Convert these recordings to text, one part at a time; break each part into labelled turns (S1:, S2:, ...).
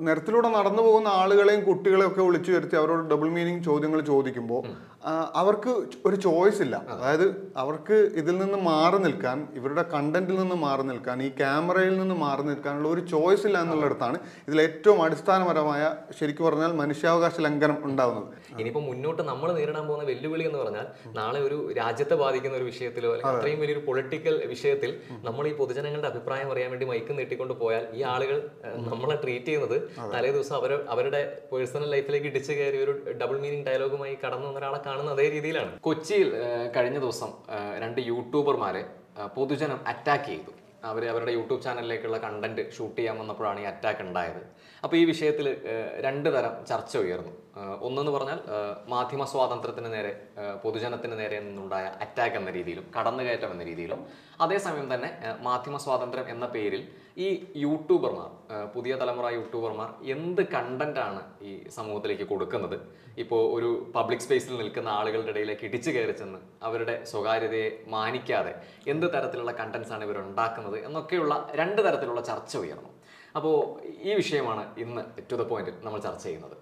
S1: നിരത്തിലൂടെ നടന്നു പോകുന്ന ആളുകളെയും കുട്ടികളെയും ഒക്കെ വിളിച്ചു വരുത്തി അവരോട് ഡബിൾ മീനിങ് ചോദ്യങ്ങൾ ചോദിക്കുമ്പോൾ അവർക്ക് ഒരു ചോയ്സ് ഇല്ല. അതായത് അവർക്ക് ഇതിൽ നിന്ന് മാറി നിൽക്കാൻ ഇവരുടെ കണ്ടന്റിൽ നിന്ന് മാറി നിൽക്കാൻ ഈ ക്യാമറയിൽ നിന്ന് മാറി നിൽക്കാനുള്ള ഒരു ചോയ്സ് ഇല്ല എന്നുള്ളിടത്താണ് ഇതിൽ ഏറ്റവും അടിസ്ഥാനപരമായ ശരിക്കും പറഞ്ഞാൽ മനുഷ്യാവകാശ ലംഘനം ഉണ്ടാകുന്നത്
S2: ഇനിയിപ്പോ മുന്നോട്ട് നമ്മൾ നേരിടാൻ പോകുന്ന വെല്ലുവിളി എന്ന് പറഞ്ഞാൽ നാളെ ഒരു രാജ്യത്തെ ബാധിക്കുന്ന ഒരു വിഷയത്തിലോ അല്ലെങ്കിൽ അത്രയും വലിയൊരു പൊളിറ്റിക്കൽ വിഷയത്തിൽ നമ്മൾ ഈ പൊതുജനങ്ങളുടെ അഭിപ്രായം അറിയാൻ വേണ്ടി മൈക്ക് നീട്ടിക്കൊണ്ട് പോയാൽ ഈ ആളുകൾ നമ്മളെ ട്രീറ്റ് ചെയ്യുന്നത് തലേ ദിവസം അവർ അവരുടെ പേഴ്സണൽ ലൈഫിലേക്ക് ഇടിച്ചു കയറി ഒരു ഡബിൾ മീനിങ് ഡയലോഗുമായി കടന്നു വന്ന ഒരാളെ കാണുന്ന അതേ രീതിയിലാണ്. കൊച്ചിയിൽ കഴിഞ്ഞ ദിവസം രണ്ട് യൂട്യൂബർമാരെ പൊതുജനം അറ്റാക്ക് ചെയ്തു. അവർ അവരുടെ യൂട്യൂബ് ചാനലിലേക്കുള്ള കണ്ടന്റ് ഷൂട്ട് ചെയ്യാൻ വന്നപ്പോഴാണ് ഈ അറ്റാക്ക് ഉണ്ടായത്. അപ്പോൾ ഈ വിഷയത്തിൽ രണ്ട് തരം ചർച്ച ഉയർന്നു. ഒന്നെന്ന് പറഞ്ഞാൽ മാധ്യമ സ്വാതന്ത്ര്യത്തിന് നേരെ പൊതുജനത്തിന് നേരെ നിന്നുണ്ടായ അറ്റാക്ക് എന്ന രീതിയിലും കടന്നുകയറ്റം എന്ന രീതിയിലും അതേസമയം തന്നെ മാധ്യമ സ്വാതന്ത്ര്യം എന്ന പേരിൽ ഈ യൂട്യൂബർമാർ പുതിയ തലമുറ യൂട്യൂബർമാർ എന്ത് കണ്ടന്റാണ് ഈ സമൂഹത്തിലേക്ക് കൊടുക്കുന്നത്? ഇപ്പോൾ ഒരു പബ്ലിക് സ്പേസിൽ നിൽക്കുന്ന ആളുകളുടെ ഇടയിലേക്ക് ഇടിച്ചു കയറി ചെന്ന് അവരുടെ സ്വകാര്യതയെ മാനിക്കാതെ എന്ത് തരത്തിലുള്ള കണ്ടന്റ്സ് ആണ് ഇവർ ഉണ്ടാക്കുന്നത് എന്നൊക്കെയുള്ള രണ്ട് തരത്തിലുള്ള ചർച്ച ഉയർന്നു. അപ്പോൾ ഈ വിഷയമാണ് ഇന്ന് ടു ദ പോയിന്റ് നമ്മൾ ചർച്ച ചെയ്യുന്നത്.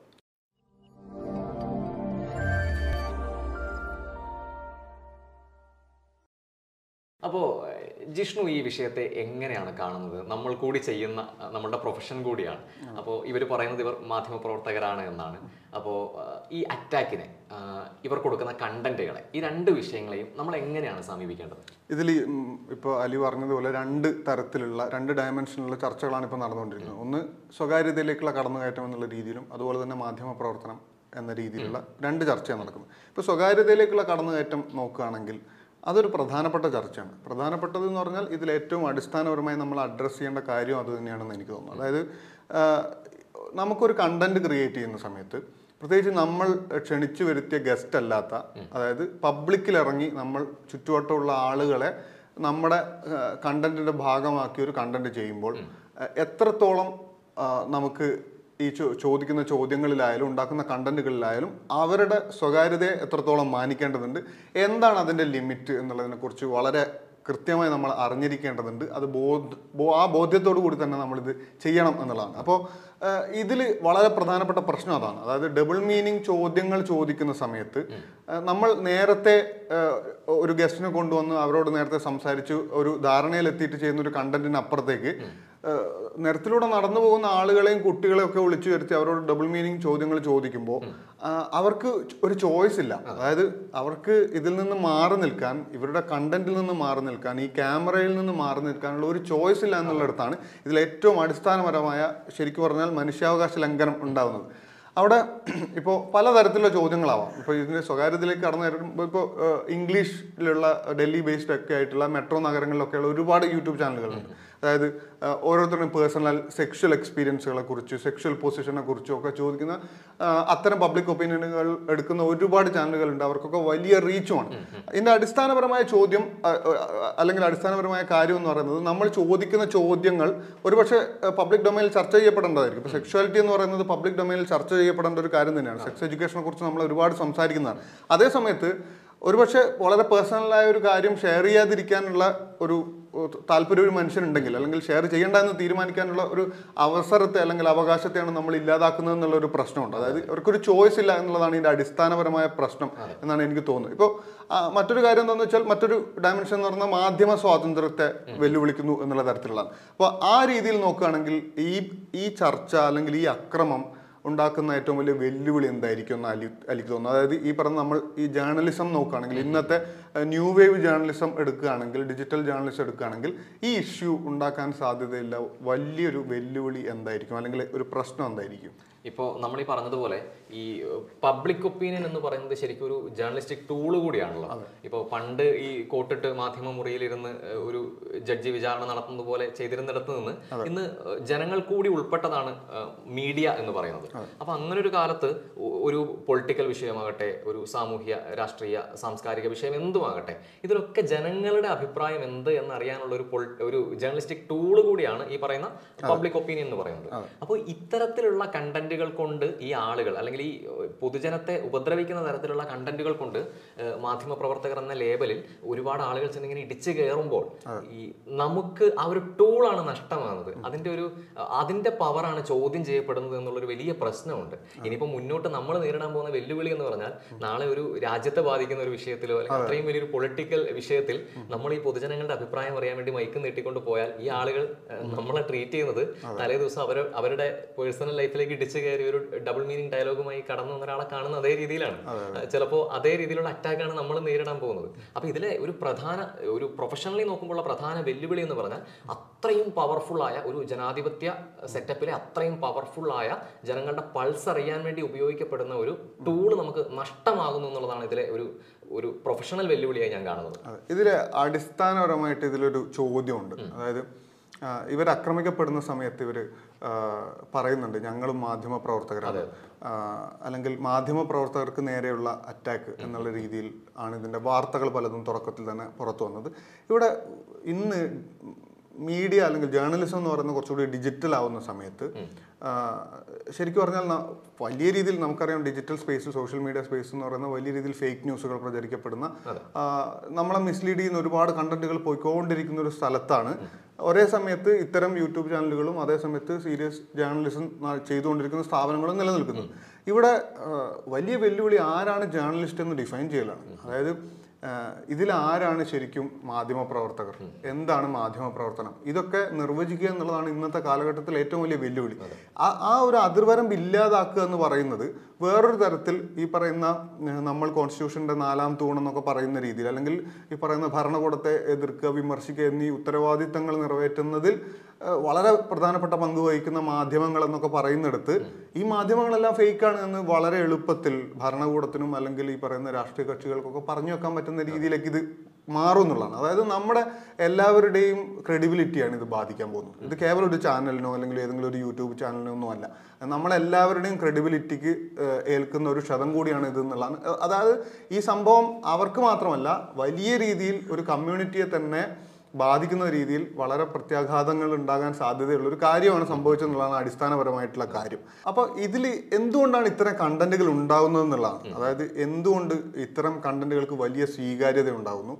S2: അപ്പോൾ ജിഷ്ണു ഈ വിഷയത്തെ എങ്ങനെയാണ് കാണുന്നത്? നമ്മൾ കൂടി ചെയ്യുന്ന നമ്മളുടെ പ്രൊഫഷൻ കൂടിയാണ്. അപ്പോൾ ഇവർ പറയുന്നത് ഇവർ മാധ്യമപ്രവർത്തകരാണ് എന്നാണ്. അപ്പോൾ ഈ അറ്റാക്കിനെ ഇവർ കൊടുക്കുന്ന കണ്ടന്റുകളെ ഈ രണ്ട് വിഷയങ്ങളെയും നമ്മൾ എങ്ങനെയാണ് സമീപിക്കേണ്ടത്?
S1: ഇതിൽ ഇപ്പോൾ അലി പറഞ്ഞതുപോലെ രണ്ട് തരത്തിലുള്ള രണ്ട് ഡയമെൻഷനിലുള്ള ചർച്ചകളാണ് ഇപ്പോൾ നടന്നുകൊണ്ടിരിക്കുന്നത്. ഒന്ന് സ്വകാര്യതയിലേക്കുള്ള കടന്നുകയറ്റം എന്നുള്ള രീതിയിലും അതുപോലെ തന്നെ മാധ്യമ പ്രവർത്തനം എന്ന രീതിയിലുള്ള രണ്ട് ചർച്ചയാണ് നടക്കുന്നത്. ഇപ്പോൾ സ്വകാര്യതയിലേക്കുള്ള കടന്നുകയറ്റം നോക്കുകയാണെങ്കിൽ അതൊരു പ്രധാനപ്പെട്ട ചർച്ചയാണ്. പ്രധാനപ്പെട്ടത് എന്ന് പറഞ്ഞാൽ ഇതിൽ ഏറ്റവും അടിസ്ഥാനപരമായി നമ്മൾ അഡ്രസ്സ് ചെയ്യേണ്ട കാര്യം അത് തന്നെയാണെന്ന് എനിക്ക് തോന്നുന്നു. അതായത് നമുക്കൊരു കണ്ടന്റ് ക്രിയേറ്റ് ചെയ്യുന്ന സമയത്ത് പ്രത്യേകിച്ച് നമ്മൾ ക്ഷണിച്ചു വരുത്തിയ ഗസ്റ്റ് അല്ലാത്ത അതായത് പബ്ലിക്കിൽ ഇറങ്ങി നമ്മൾ ചുറ്റുവട്ടമുള്ള ആളുകളെ നമ്മുടെ കണ്ടന്റിന്റെ ഭാഗമാക്കി ഒരു കണ്ടന്റ് ചെയ്യുമ്പോൾ എത്രത്തോളം നമുക്ക് ഈ ചോ- ചോദിക്കുന്ന ചോദ്യങ്ങളിലായാലും ഉണ്ടാക്കുന്ന കണ്ടന്റുകളിലായാലും അവരുടെ സ്വകാര്യതയെ എത്രത്തോളം മാനിക്കേണ്ടതുണ്ട് എന്താണ് അതിന്റെ ലിമിറ്റ് എന്നുള്ളതിനെ കുറിച്ച് വളരെ കൃത്യമായി നമ്മൾ അറിഞ്ഞിരിക്കേണ്ടതുണ്ട്. അത് ബോധ ബോ- ആ ബോധ്യത്തോടു കൂടി തന്നെ നമ്മളിത് ചെയ്യണം എന്നുള്ളതാണ്. അപ്പോൾ ഇതിൽ വളരെ പ്രധാനപ്പെട്ട പ്രശ്നം അതാണ്. അതായത് ഡബിൾ മീനിങ് ചോദ്യങ്ങൾ ചോദിക്കുന്ന സമയത്ത് നമ്മൾ നേരത്തെ ഒരു ഗസ്റ്റിനെ കൊണ്ടുവന്ന് അവരോട് നേരത്തെ സംസാരിച്ച് ഒരു ധാരണയിലെത്തിയിട്ട് ചെയ്യുന്ന ഒരു കണ്ടന്റിന് അപ്പുറത്തേക്ക് നിരത്തിലൂടെ നടന്നു പോകുന്ന ആളുകളെയും കുട്ടികളെയും ഒക്കെ വിളിച്ചു വരുത്തി അവരോട് ഡബിൾ മീനിങ് ചോദ്യങ്ങൾ ചോദിക്കുമ്പോൾ അവർക്ക് ഒരു ചോയ്സ് ഇല്ല. അതായത് അവർക്ക് ഇതിൽ നിന്ന് മാറി നിൽക്കാൻ ഇവരുടെ കണ്ടന്റിൽ നിന്ന് മാറി നിൽക്കാൻ ഈ ക്യാമറയിൽ നിന്ന് മാറി നിൽക്കാനുള്ള ഒരു ചോയ്സ് ഇല്ല എന്നുള്ളിടത്താണ് ഇതിൽ ഏറ്റവും അടിസ്ഥാനപരമായ ശരിക്കും പറഞ്ഞാൽ മനുഷ്യാവകാശ ലംഘനം ഉണ്ടാകുന്നത് അവിടെ ഇപ്പോൾ പലതരത്തിലുള്ള ചോദ്യങ്ങളാവാം. ഇപ്പോൾ ഇതിന്റെ സ്വകാര്യത്തിലേക്ക് കടന്നു വരുമ്പോൾ ഇപ്പോൾ ഇംഗ്ലീഷിലുള്ള ഡൽഹി ബേസ്ഡ് ഒക്കെ ആയിട്ടുള്ള മെട്രോ നഗരങ്ങളിലൊക്കെയുള്ള ഒരുപാട് യൂട്യൂബ് ചാനലുകളുണ്ട് അതായത് ഓരോരുത്തരുടെയും പേഴ്സണൽ സെക്ഷൽ എക്സ്പീരിയൻസുകളെ കുറിച്ച് സെക്ഷൽ പൊസിഷനെ കുറിച്ചും ഒക്കെ ചോദിക്കുന്ന അത്തരം പബ്ലിക് ഒപ്പീനിയനുകൾ എടുക്കുന്ന ഒരുപാട് ചാനലുകളുണ്ട് അവർക്കൊക്കെ വലിയ റീച്ചുമാണ് ഇതിന്റെ അടിസ്ഥാനപരമായ ചോദ്യം അല്ലെങ്കിൽ അടിസ്ഥാനപരമായ കാര്യം എന്ന് പറയുന്നത് നമ്മൾ ചോദിക്കുന്ന ചോദ്യങ്ങൾ ഒരുപക്ഷെ പബ്ലിക് ഡൊമൈനിൽ ചർച്ച ചെയ്യപ്പെടേണ്ടതായിരിക്കും. ഇപ്പോൾ സെക്ഷുവാലിറ്റി എന്ന് പറയുന്നത് പബ്ലിക് ഡൊമൈനിൽ ചർച്ച ചെയ്യപ്പെടേണ്ട ഒരു കാര്യം തന്നെയാണ്. സെക്സ് എഡ്യൂക്കേഷനെ കുറിച്ച് നമ്മൾ ഒരുപാട് സംസാരിക്കുന്നതാണ്. അതേ സമയത്ത് ഒരുപക്ഷെ വളരെ പേഴ്സണലായ ഒരു കാര്യം ഷെയർ ചെയ്യാതിരിക്കാനുള്ള ഒരു താല്പര്യം ഒരു മനുഷ്യനുണ്ടെങ്കിൽ അല്ലെങ്കിൽ ഷെയർ ചെയ്യേണ്ട എന്ന് തീരുമാനിക്കാനുള്ള ഒരു അവസരത്തെ അല്ലെങ്കിൽ അവകാശത്തെയാണ് നമ്മൾ ഇല്ലാതാക്കുന്നത് എന്നുള്ള ഒരു പ്രശ്നമുണ്ട്. അതായത് അവർക്കൊരു ചോയ്സ് ഇല്ല എന്നുള്ളതാണ് ഇതിന്റെ അടിസ്ഥാനപരമായ പ്രശ്നം എന്നാണ് എനിക്ക് തോന്നുന്നത്. ഇപ്പോൾ മറ്റൊരു കാര്യം എന്താണെന്ന് വെച്ചാൽ മറ്റൊരു ഡയമെൻഷൻ എന്ന് പറഞ്ഞാൽ മാധ്യമ സ്വാതന്ത്ര്യത്തെ വെല്ലുവിളിക്കുന്നു എന്നുള്ള തരത്തിലുള്ളതാണ്. അപ്പോൾ ആ രീതിയിൽ നോക്കുകയാണെങ്കിൽ ഈ ഈ ചർച്ച അല്ലെങ്കിൽ ഈ അക്രമം ഉണ്ടാക്കുന്ന ഏറ്റവും വലിയ വെല്ലുവിളി എന്തായിരിക്കും എന്ന് അലി അലിക്ക് തോന്നുന്നു. അതായത് ഈ പറഞ്ഞ നമ്മൾ ഈ ജേർണലിസം നോക്കുകയാണെങ്കിൽ ഇന്നത്തെ ന്യൂ വേവ് ജേർണലിസം എടുക്കുകയാണെങ്കിൽ ഡിജിറ്റൽ ജേർണലിസം എടുക്കുകയാണെങ്കിൽ ഈ ഇഷ്യൂ ഉണ്ടാക്കാൻ സാധ്യതയില്ല വലിയൊരു വെല്ലുവിളി എന്തായിരിക്കും? അല്ലെങ്കിൽ ഒരു പ്രശ്നം എന്തായിരിക്കും?
S2: ഇപ്പോൾ നമ്മൾ ഈ പറഞ്ഞതുപോലെ ഈ പബ്ലിക് ഒപ്പീനിയൻ എന്ന് പറയുന്നത് ശരിക്കും ഒരു ജേർണലിസ്റ്റിക് ടൂൾ കൂടിയാണല്ലോ. ഇപ്പോൾ പണ്ട് ഈ കോട്ടിട്ട് മാധ്യമ മുറിയിലിരുന്ന് ഒരു ജഡ്ജി വിചാരണ നടത്തുന്നത് പോലെ ചെയ്തിരുന്നിടത്ത് നിന്ന് ഇന്ന് ജനങ്ങൾ കൂടി ഉൾപ്പെട്ടതാണ് മീഡിയ എന്ന് പറയുന്നത്. അപ്പൊ അങ്ങനെ ഒരു കാലത്ത് ഒരു പൊളിറ്റിക്കൽ വിഷയമാകട്ടെ ഒരു സാമൂഹ്യ രാഷ്ട്രീയ സാംസ്കാരിക വിഷയം എന്തുമാകട്ടെ ഇതിലൊക്കെ ജനങ്ങളുടെ അഭിപ്രായം എന്ത് എന്നറിയാനുള്ള ഒരു ഒരു ജേർണലിസ്റ്റിക് ടൂൾ കൂടിയാണ് ഈ പറയുന്ന പബ്ലിക് ഒപ്പീനിയൻ എന്ന് പറയുന്നത്. അപ്പോൾ ഇത്തരത്തിലുള്ള കണ്ടന്റുകൾ കൊണ്ട് ഈ ആളുകൾ അല്ലെങ്കിൽ ഈ പൊതുജനത്തെ ഉപദ്രവിക്കുന്ന തരത്തിലുള്ള കണ്ടന്റുകൾ കൊണ്ട് മാധ്യമ മാധ്യമപ്രവർത്തകർ എന്ന ലേബലിൽ ഒരുപാട് ആളുകൾ ചെന്നിങ്ങനെ ഇടിച്ചു കയറുമ്പോൾ ഈ നമുക്ക് ആ ഒരു ടൂളാണ് നഷ്ടമാകുന്നത്. അതിന്റെ ഒരു അതിന്റെ പവറാണ് ചോദ്യം ചെയ്യപ്പെടുന്നത് എന്നുള്ളൊരു വലിയ പ്രശ്നമുണ്ട്. ഇനിയിപ്പോൾ മുന്നോട്ട് നമ്മൾ നേരിടാൻ പോകുന്ന വെല്ലുവിളി എന്ന് പറഞ്ഞാൽ നാളെ ഒരു രാജ്യത്തെ ബാധിക്കുന്ന ഒരു വിഷയത്തിലോ അല്ലെങ്കിൽ അത്രയും വലിയൊരു പൊളിറ്റിക്കൽ വിഷയത്തിൽ നമ്മൾ ഈ പൊതുജനങ്ങളുടെ അഭിപ്രായം അറിയാൻ വേണ്ടി മൈക്ക് നീട്ടിക്കൊണ്ട് പോയാൽ ഈ ആളുകൾ നമ്മളെ ട്രീറ്റ് ചെയ്യുന്നത് തലേ ദിവസം അവർ അവരുടെ പേഴ്സണൽ ലൈഫിലേക്ക് ഇടിച്ചു കയറി ഒരു ഡബിൾ മീനിങ് ഡയലോഗുമായി കടന്നു വന്ന ഒരാളെ കാണുന്ന അതേ രീതിയിലാണ്. ചിലപ്പോൾ അതേ. രീതിയിലുള്ള അറ്റാക്കാണ് നമ്മൾ നേരിടാൻ പോകുന്നത്. അപ്പൊ ഇതിലെ ഒരു പ്രധാന ഒരു പ്രൊഫഷണലി നോക്കുമ്പോഴുള്ള പ്രധാന വെല്ലുവിളി എന്ന് പറഞ്ഞാൽ അത്രയും പവർഫുൾ ആയ ഒരു ജനാധിപത്യ സെറ്റപ്പിലെ അത്രയും പവർഫുൾ ആയ ജനങ്ങളുടെ പൾസ് അറിയാൻ വേണ്ടി ഉപയോഗിക്കപ്പെടുന്ന ഒരു ടൂൾ നമുക്ക് നഷ്ടമാകുന്നു എന്നുള്ളതാണ് ഇതിലെ ഒരു ഒരു പ്രൊഫഷണൽ വെല്ലുവിളിയായി ഞാൻ കാണുന്നത്.
S1: ഇതിലെ അടിസ്ഥാനപരമായിട്ട് ഇതിലൊരു ചോദ്യമുണ്ട്. അതായത് ഇവർ ആക്രമിക്കപ്പെടുന്ന സമയത്ത് ഇവർ പറയുന്നുണ്ട് ഞങ്ങളും മാധ്യമ പ്രവർത്തകരാണ് അല്ലെങ്കിൽ മാധ്യമ പ്രവർത്തകർക്ക് നേരെയുള്ള അറ്റാക്ക് എന്നുള്ള രീതിയിൽ ആണ് ഇതിന്റെ വാർത്തകൾ പലതും തുടക്കത്തിൽ തന്നെ പുറത്തു വന്നത്. ഇവിടെ ഇന്ന് മീഡിയ അല്ലെങ്കിൽ ജേർണലിസം എന്ന് പറയുന്നത് കുറച്ചുകൂടി ഡിജിറ്റൽ ആവുന്ന സമയത്ത് ശരിക്കും പറഞ്ഞാൽ വലിയ രീതിയിൽ നമുക്കറിയാം digital space social media space എന്ന് പറയുന്ന വലിയ രീതിയിൽ ഫേക്ക് ന്യൂസുകൾ പ്രചരിക്കപ്പെടുന്ന നമ്മളെ മിസ്ലീഡ് ചെയ്യുന്ന ഒരുപാട് കണ്ടന്റുകൾ പോയിക്കൊണ്ടിരിക്കുന്ന ഒരു സ്ഥലത്താണ്. ഒരേ സമയത്ത് ഇത്തരം യൂട്യൂബ് ചാനലുകളും അതേ സമയത്ത് സീരിയസ് ജേർണലിസം ചെയ്തുകൊണ്ടിരിക്കുന്ന സ്ഥാപനങ്ങളും നിലനിൽക്കുന്നത് ഇവിടെ വലിയ വെല്ലുവിളി ആരാണ് ജേർണലിസ്റ്റ് എന്ന് ഡിഫൈൻ ചെയ്യലാണ്. അതായത് ഇതിൽ ആരാണ് ശരിക്കും മാധ്യമ പ്രവർത്തകർ എന്താണ് മാധ്യമ പ്രവർത്തനം ഇതൊക്കെ നിർവചിക്കുക എന്നുള്ളതാണ് ഇന്നത്തെ കാലഘട്ടത്തിൽ ഏറ്റവും വലിയ വെല്ലുവിളി. ആ ആ ഒരു അതിർവരമ്പ് ഇല്ലാതാക്കുക എന്ന് പറയുന്നത് വേറൊരു തരത്തിൽ ഈ പറയുന്ന നമ്മൾ കോൺസ്റ്റിറ്റ്യൂഷന്റെ നാലാം തൂണെന്നൊക്കെ പറയുന്ന രീതിയിൽ അല്ലെങ്കിൽ ഈ പറയുന്ന ഭരണകൂടത്തെ എതിർക്കുക വിമർശിക്കുക എന്നീ ഉത്തരവാദിത്തങ്ങൾ നിറവേറ്റുന്നതിൽ വളരെ പ്രധാനപ്പെട്ട പങ്ക് വഹിക്കുന്ന മാധ്യമങ്ങൾ എന്നൊക്കെ പറയുന്നിടത്ത് ഈ മാധ്യമങ്ങളെല്ലാം ഫേക്കാണ് എന്ന് വളരെ എളുപ്പത്തിൽ ഭരണകൂടത്തിനും അല്ലെങ്കിൽ ഈ പറയുന്ന രാഷ്ട്രീയ കക്ഷികൾക്കൊക്കെ പറഞ്ഞു വെക്കാൻ പറ്റുന്ന രീതിയിലേക്ക് ഇത് മാറും എന്നുള്ളതാണ്. അതായത് നമ്മുടെ എല്ലാവരുടെയും ക്രെഡിബിലിറ്റിയാണ് ഇത് ബാധിക്കാൻ പോകുന്നത്. ഇത് കേവലം ഒരു ചാനലിനോ അല്ലെങ്കിൽ ഏതെങ്കിലും ഒരു യൂട്യൂബ് ചാനലിനോ ഒന്നും അല്ല. നമ്മളെല്ലാവരുടെയും ക്രെഡിബിലിറ്റിക്ക് ഏൽക്കുന്ന ഒരു ക്ഷതം കൂടിയാണ് ഇത് എന്നുള്ളതാണ്. അതായത് ഈ സംഭവം അവർക്ക് മാത്രമല്ല വലിയ രീതിയിൽ ഒരു കമ്മ്യൂണിറ്റിയെ തന്നെ ബാധിക്കുന്ന രീതിയിൽ വളരെ പ്രത്യാഘാതങ്ങൾ ഉണ്ടാകാൻ സാധ്യതയുള്ള ഒരു കാര്യമാണ് സംഭവിച്ചതെന്നുള്ളതാണ് അടിസ്ഥാനപരമായിട്ടുള്ള കാര്യം. അപ്പോൾ ഇതിൽ എന്തുകൊണ്ടാണ് ഇത്തരം കണ്ടന്റുകൾ ഉണ്ടാകുന്നത് എന്നുള്ളതാണ്. അതായത് എന്തുകൊണ്ട് ഇത്തരം കണ്ടന്റുകൾക്ക് വലിയ സ്വീകാര്യത ഉണ്ടാകുന്നു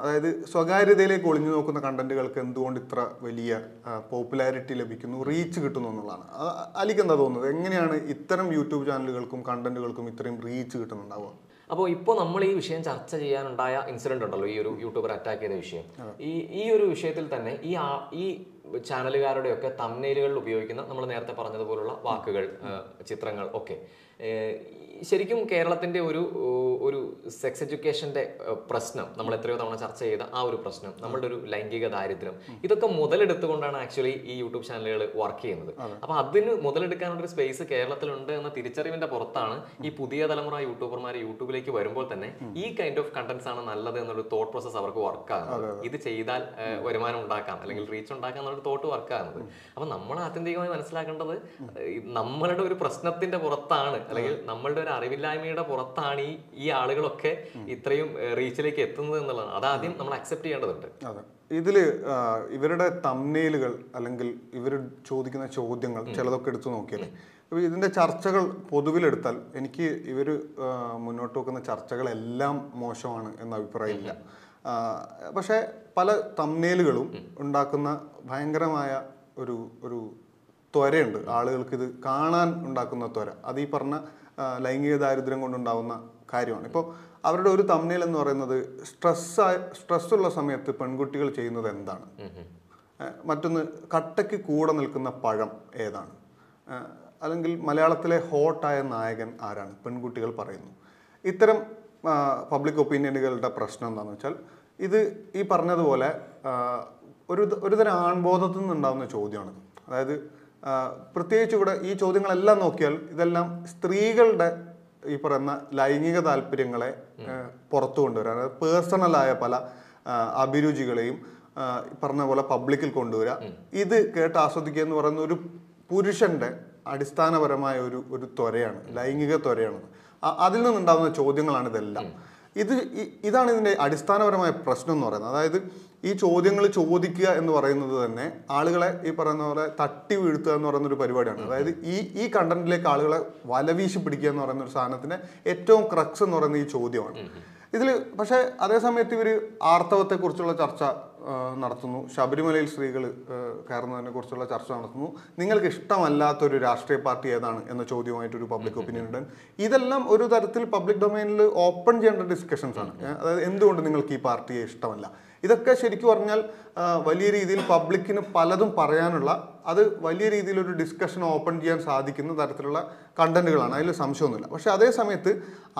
S1: അതായത് സ്വകാര്യതയിലേക്ക് ഒളിഞ്ഞു നോക്കുന്ന കണ്ടന്റുകൾക്ക് എന്തുകൊണ്ട് ഇത്ര വലിയ പോപ്പുലാരിറ്റി ലഭിക്കുന്നു റീച്ച് കിട്ടുന്നു എന്നുള്ളതാണ്. അലിക്ക് എന്താ തോന്നുന്നത്? എങ്ങനെയാണ് ഇത്തരം യൂട്യൂബ് ചാനലുകൾക്കും കണ്ടന്റുകൾക്കും ഇത്രയും റീച്ച് കിട്ടുന്നുണ്ടാവുക?
S2: അപ്പോൾ ഇപ്പോൾ നമ്മൾ ഈ വിഷയം ചർച്ച ചെയ്യാനുണ്ടായ ഇൻസിഡന്റ് ഉണ്ടല്ലോ ഈ ഒരു യൂട്യൂബർ അറ്റാക്ക് ചെയ്ത വിഷയം. ഈ ഈ ഒരു വിഷയത്തിൽ തന്നെ ഈ ആ- ഈ ചാനലുകാരുടെയൊക്കെ തമ്മനയിലുകളിൽ ഉപയോഗിക്കുന്ന നമ്മൾ നേരത്തെ പറഞ്ഞതുപോലുള്ള വാക്കുകൾ ചിത്രങ്ങൾ ഒക്കെ. ശരിക്കും കേരളത്തിന്റെ ഒരു ഒരു സെക്സ് എഡ്യൂക്കേഷന്റെ പ്രശ്നം നമ്മൾ എത്രയോ തവണ ചർച്ച ചെയ്ത ആ ഒരു പ്രശ്നം നമ്മളുടെ ഒരു ലൈംഗിക ദാരിദ്ര്യം ഇതൊക്കെ മുതലെടുത്തുകൊണ്ടാണ് ആക്ച്വലി ഈ യൂട്യൂബ് ചാനലുകൾ വർക്ക് ചെയ്യുന്നത്. അപ്പൊ അതിന് മുതലെടുക്കാനുള്ള ഒരു സ്പേസ് കേരളത്തിലുണ്ട് എന്ന തിരിച്ചറിവിന്റെ പുറത്താണ് ഈ പുതിയ തലമുറ യൂട്യൂബർമാർ യൂട്യൂബിലേക്ക് വരുമ്പോൾ തന്നെ ഈ കൈൻഡ് ഓഫ് കണ്ടന്റ്സ് ആണ് നല്ലത് എന്നൊരു തോട്ട് പ്രോസസ് അവർക്ക് വർക്ക് ആകുന്നത് ഇത് ചെയ്താൽ വരുമാനം ഉണ്ടാക്കാം അല്ലെങ്കിൽ റീച്ച് ഉണ്ടാക്കാം എന്നൊരു തോട്ട് വർക്ക് ആകുന്നത് അപ്പൊ നമ്മൾ ആത്യന്തികമായി മനസ്സിലാക്കേണ്ടത് നമ്മളുടെ ഒരു പ്രശ്നത്തിന്റെ പുറത്താണ് അല്ലെങ്കിൽ നമ്മളുടെ ഒരു അറിവില്ലായ്മയുടെ പുറത്താണ് ഈ ഈ ആളുകളൊക്കെ ഇത്രയും റീച്ചിലേക്ക് എത്തുന്നത് എന്നുള്ളതാണ്. അതാദ്യം നമ്മൾ അക്സെപ്റ്റ് ചെയ്യേണ്ടതുണ്ട്.
S1: ഇതിൽ ഇവരുടെ തമ്നയിലുകൾ അല്ലെങ്കിൽ ഇവർ ചോദിക്കുന്ന ചോദ്യങ്ങൾ ചിലതൊക്കെ എടുത്തു നോക്കിയാൽ അപ്പൊ ഇതിന്റെ ചർച്ചകൾ പൊതുവിലെടുത്താൽ എനിക്ക് ഇവർ മുന്നോട്ട് വെക്കുന്ന ചർച്ചകളെല്ലാം മോശമാണ് എന്ന അഭിപ്രായമില്ല. പക്ഷേ പല തമ്മേലുകളും ഉണ്ടാക്കുന്ന ഭയങ്കരമായ ഒരു ഒരു ത്വരയുണ്ട്. ആളുകൾക്ക് ഇത് കാണാൻ ഉണ്ടാക്കുന്ന ത്വര. അത് ഈ പറഞ്ഞ ലൈംഗിക ദാരിദ്ര്യം കൊണ്ടുണ്ടാവുന്ന കാര്യമാണ്. ഇപ്പോൾ അവരുടെ ഒരു തമ്മിൽ എന്ന് പറയുന്നത് സ്ട്രെസ് സ്ട്രെസ്സുള്ള സമയത്ത് പെൺകുട്ടികൾ ചെയ്യുന്നത് എന്താണ്? മറ്റൊന്ന് കട്ടയ്ക്ക് കൂടെ നിൽക്കുന്ന പഴം ഏതാണ്? അല്ലെങ്കിൽ മലയാളത്തിലെ ഹോട്ടായ നായകൻ ആരാണ്? പെൺകുട്ടികൾ പറയുന്നു. ഇത്തരം പബ്ലിക് ഒപ്പീനിയനുകളുടെ പ്രശ്നം എന്താണെന്ന് വെച്ചാൽ ഇത് ഈ പറഞ്ഞതുപോലെ ഒരു ഒരുതരം ഒരു ആൺബോധത്തിൽ നിന്നുണ്ടാകുന്ന ചോദ്യമാണ് അതായത് പ്രത്യേകിച്ച് ഇവിടെ ഈ ചോദ്യങ്ങളെല്ലാം നോക്കിയാൽ ഇതെല്ലാം സ്ത്രീകളുടെ ഈ പറയുന്ന ലൈംഗിക താല്പര്യങ്ങളെ പുറത്തു കൊണ്ടുവരാൻ അതായത് പേഴ്സണലായ പല അഭിരുചികളെയും പറഞ്ഞ പോലെ പബ്ലിക്കിൽ കൊണ്ടുവരിക ഇത് കേട്ട് ആസ്വദിക്കുക എന്ന് പറയുന്ന ഒരു പുരുഷന്റെ അടിസ്ഥാനപരമായ ഒരു ഒരു ത്വരയാണ് ലൈംഗിക ത്വരയാണ് അതിൽ നിന്നുണ്ടാകുന്ന ചോദ്യങ്ങളാണ് ഇതെല്ലാം ഇത് ഇതാണ് ഇതിന്റെ അടിസ്ഥാനപരമായ പ്രശ്നം എന്ന് പറയുന്നത്. അതായത് ഈ ചോദ്യങ്ങൾ ചോദിക്കുക എന്ന് പറയുന്നത് തന്നെ ആളുകളെ ഈ പറയുന്ന പോലെ തട്ടി വീഴ്ത്തുക എന്ന് പറയുന്ന ഒരു പരിപാടിയാണ്. അതായത് ഈ ഈ കണ്ടന്റിലേക്ക് ആളുകളെ വലവീശി പിടിക്കുക എന്ന് പറയുന്ന ഒരു സാധനത്തിന്റെ ഏറ്റവും ക്രക്സ് എന്ന് പറയുന്ന ഈ ചോദ്യമാണ്. ഇതിൽ പക്ഷേ അതേസമയത്ത് ഇവർ ആർത്തവത്തെക്കുറിച്ചുള്ള ചർച്ച നടത്തുന്നു. ശബരിമലയിൽ സ്ത്രീകൾ കയറുന്നതിനെ കുറിച്ചുള്ള ചർച്ച നടത്തുന്നു. നിങ്ങൾക്ക് ഇഷ്ടമല്ലാത്തൊരു രാഷ്ട്രീയ പാർട്ടി ഏതാണ് എന്ന ചോദ്യമായിട്ട് ഒരു പബ്ലിക് ഒപ്പീനിയൻ ഉണ്ട് ഇതെല്ലാം ഒരു തരത്തിൽ പബ്ലിക് ഡൊമൈനിൽ ഓപ്പൺ ചെയ്യേണ്ട ഡിസ്കഷൻസ് ആണ്. അതായത് എന്തുകൊണ്ട് നിങ്ങൾക്ക് ഈ പാർട്ടിയെ ഇഷ്ടമല്ല? ഇതൊക്കെ ശരിക്കും പറഞ്ഞാൽ വലിയ രീതിയിൽ പബ്ലിക്കിന് പലതും പറയാനുള്ള അത് വലിയ രീതിയിൽ ഒരു ഡിസ്കഷൻ ഓപ്പൺ ചെയ്യാൻ സാധിക്കുന്ന തരത്തിലുള്ള കണ്ടന്റുകളാണ് അതിൽ സംശയമൊന്നുമില്ല. പക്ഷെ അതേ സമയത്ത്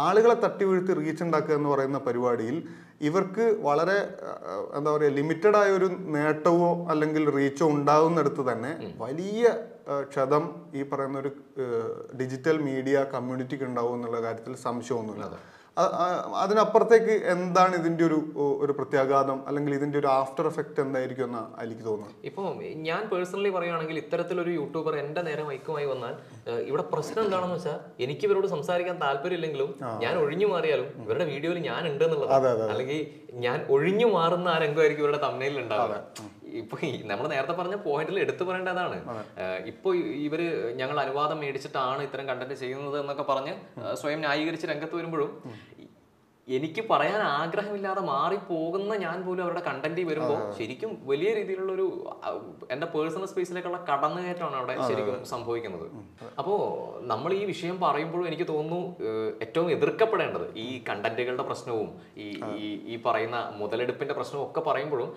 S1: ആളുകളെ തട്ടി വീഴ്ത്തി റീച്ച് ഉണ്ടാക്കുക എന്ന് പറയുന്ന പരിപാടിയിൽ ഇവർക്ക് വളരെ എന്താ പറയുക ലിമിറ്റഡ് ആയ ഒരു നേട്ടവോ അല്ലെങ്കിൽ റീച്ചോ ഉണ്ടാകുന്നിടത്ത് തന്നെ വലിയ ക്ഷതം ഈ പറയുന്ന ഒരു ഡിജിറ്റൽ മീഡിയ കമ്മ്യൂണിറ്റിക്ക് ഉണ്ടാവും എന്നുള്ള കാര്യത്തിൽ സംശയമൊന്നുമില്ല. അതിനപ്പുറത്തേക്ക് എന്താണ് ഇതിന്റെ ഒരു ഒരു പ്രത്യാഘാതം അല്ലെങ്കിൽ ഇതിന്റെ ഒരു ആഫ്റ്റർ എഫക്റ്റ് എന്തായിരിക്കും എന്ന് എനിക്ക് തോന്നുന്നത്?
S2: ഇപ്പോൾ ഞാൻ പേഴ്സണലി പറയുകയാണെങ്കിൽ ഇത്തരത്തിലൊരു യൂട്യൂബർ എന്റെ നേരെ മൈക്കുമായി വന്നാൽ ഇവിടെ പ്രശ്നം എന്താണെന്ന് വെച്ചാൽ എനിക്ക് ഇവരോട് സംസാരിക്കാൻ താല്പര്യമില്ലെങ്കിലും ഞാൻ ഒഴിഞ്ഞു മാറിയാലും ഇവരുടെ വീഡിയോയിൽ ഞാൻ ഉണ്ട് എന്നുള്ളത് അല്ലെങ്കിൽ ഞാൻ ഒഴിഞ്ഞു മാറുന്ന ആ രംഗമായിരിക്കും ഇവരുടെ തമ്മനയിൽ ഉണ്ടാവുക. ഇപ്പൊ നമ്മൾ നേരത്തെ പറഞ്ഞ പോയിന്റിൽ എടുത്തു പറയേണ്ടതാണ്. ഇപ്പൊ ഇവർ ഞങ്ങൾ അനുവാദം മേടിച്ചിട്ടാണ് ഇത്തരം കണ്ടന്റ് ചെയ്യുന്നത് എന്നൊക്കെ പറഞ്ഞ് സ്വയം ന്യായീകരിച്ച് രംഗത്ത് വരുമ്പോഴും എനിക്ക് പറയാൻ ആഗ്രഹമില്ലാതെ മാറിപ്പോകുന്ന ഞാൻ പോലും അവരുടെ കണ്ടന്റ് വരുമ്പോൾ ശരിക്കും വലിയ രീതിയിലുള്ള ഒരു എന്റെ പേഴ്സണൽ സ്പേസിലേക്കുള്ള കടന്നുകയറ്റമാണ് അവിടെ ശരിക്കും സംഭവിക്കുന്നത്. അപ്പോ നമ്മൾ ഈ വിഷയം പറയുമ്പോഴും എനിക്ക് തോന്നുന്നു ഏറ്റവും എതിർക്കപ്പെടേണ്ടത് ഈ കണ്ടന്റുകളുടെ പ്രശ്നവും ഈ ഈ- ഈ പറയുന്ന മുതലെടുപ്പിന്റെ പ്രശ്നവും ഒക്കെ പറയുമ്പോഴും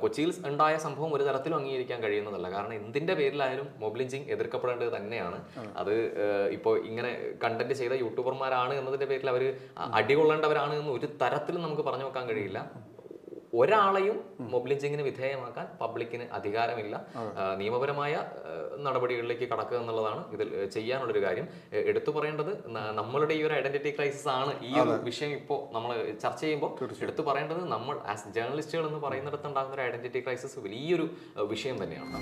S2: കൊച്ചിയിൽ ഉണ്ടായ സംഭവം ഒരു തരത്തിലും അംഗീകരിക്കാൻ കഴിയുന്നതല്ല. കാരണം എന്തിന്റെ പേരിലായാലും മൊബിലിഞ്ചിങ് എതിർക്കപ്പെടേണ്ടത് തന്നെയാണ്. അത് ഇപ്പോ ഇപ്പോൾ ഇങ്ങനെ കണ്ടന്റ് ചെയ്ത യൂട്യൂബർമാരാണ് എന്നതിന്റെ പേരിൽ അവർ അടികൊള്ളേണ്ടവരാണ് എന്ന് ഒരു തരത്തിലും നമുക്ക് പറഞ്ഞു വെക്കാൻ കഴിയില്ല. ഒരാളെയും മൊബിലിഞ്ചിങ്ങിന് വിധേയമാക്കാൻ പബ്ലിക്കിന് അധികാരമില്ല. നിയമപരമായ നടപടികളിലേക്ക് കടക്കുക എന്നുള്ളതാണ് ഇതിൽ ചെയ്യാനുള്ളൊരു കാര്യം. എടുത്തു പറയേണ്ടത് നമ്മളുടെ ഈ ഒരു ഐഡന്റിറ്റി ക്രൈസിസ് ആണ് ഈ ഒരു വിഷയം ഇപ്പോൾ നമ്മൾ ചർച്ച ചെയ്യുമ്പോൾ എടുത്തു പറയേണ്ടത് നമ്മൾ ആസ് ജേർണലിസ്റ്റുകൾ എന്ന് പറയുന്നിടത്ത് ഉണ്ടാകുന്ന ഒരു ഐഡന്റിറ്റി ക്രൈസിസ് വലിയൊരു വിഷയം തന്നെയാണ്.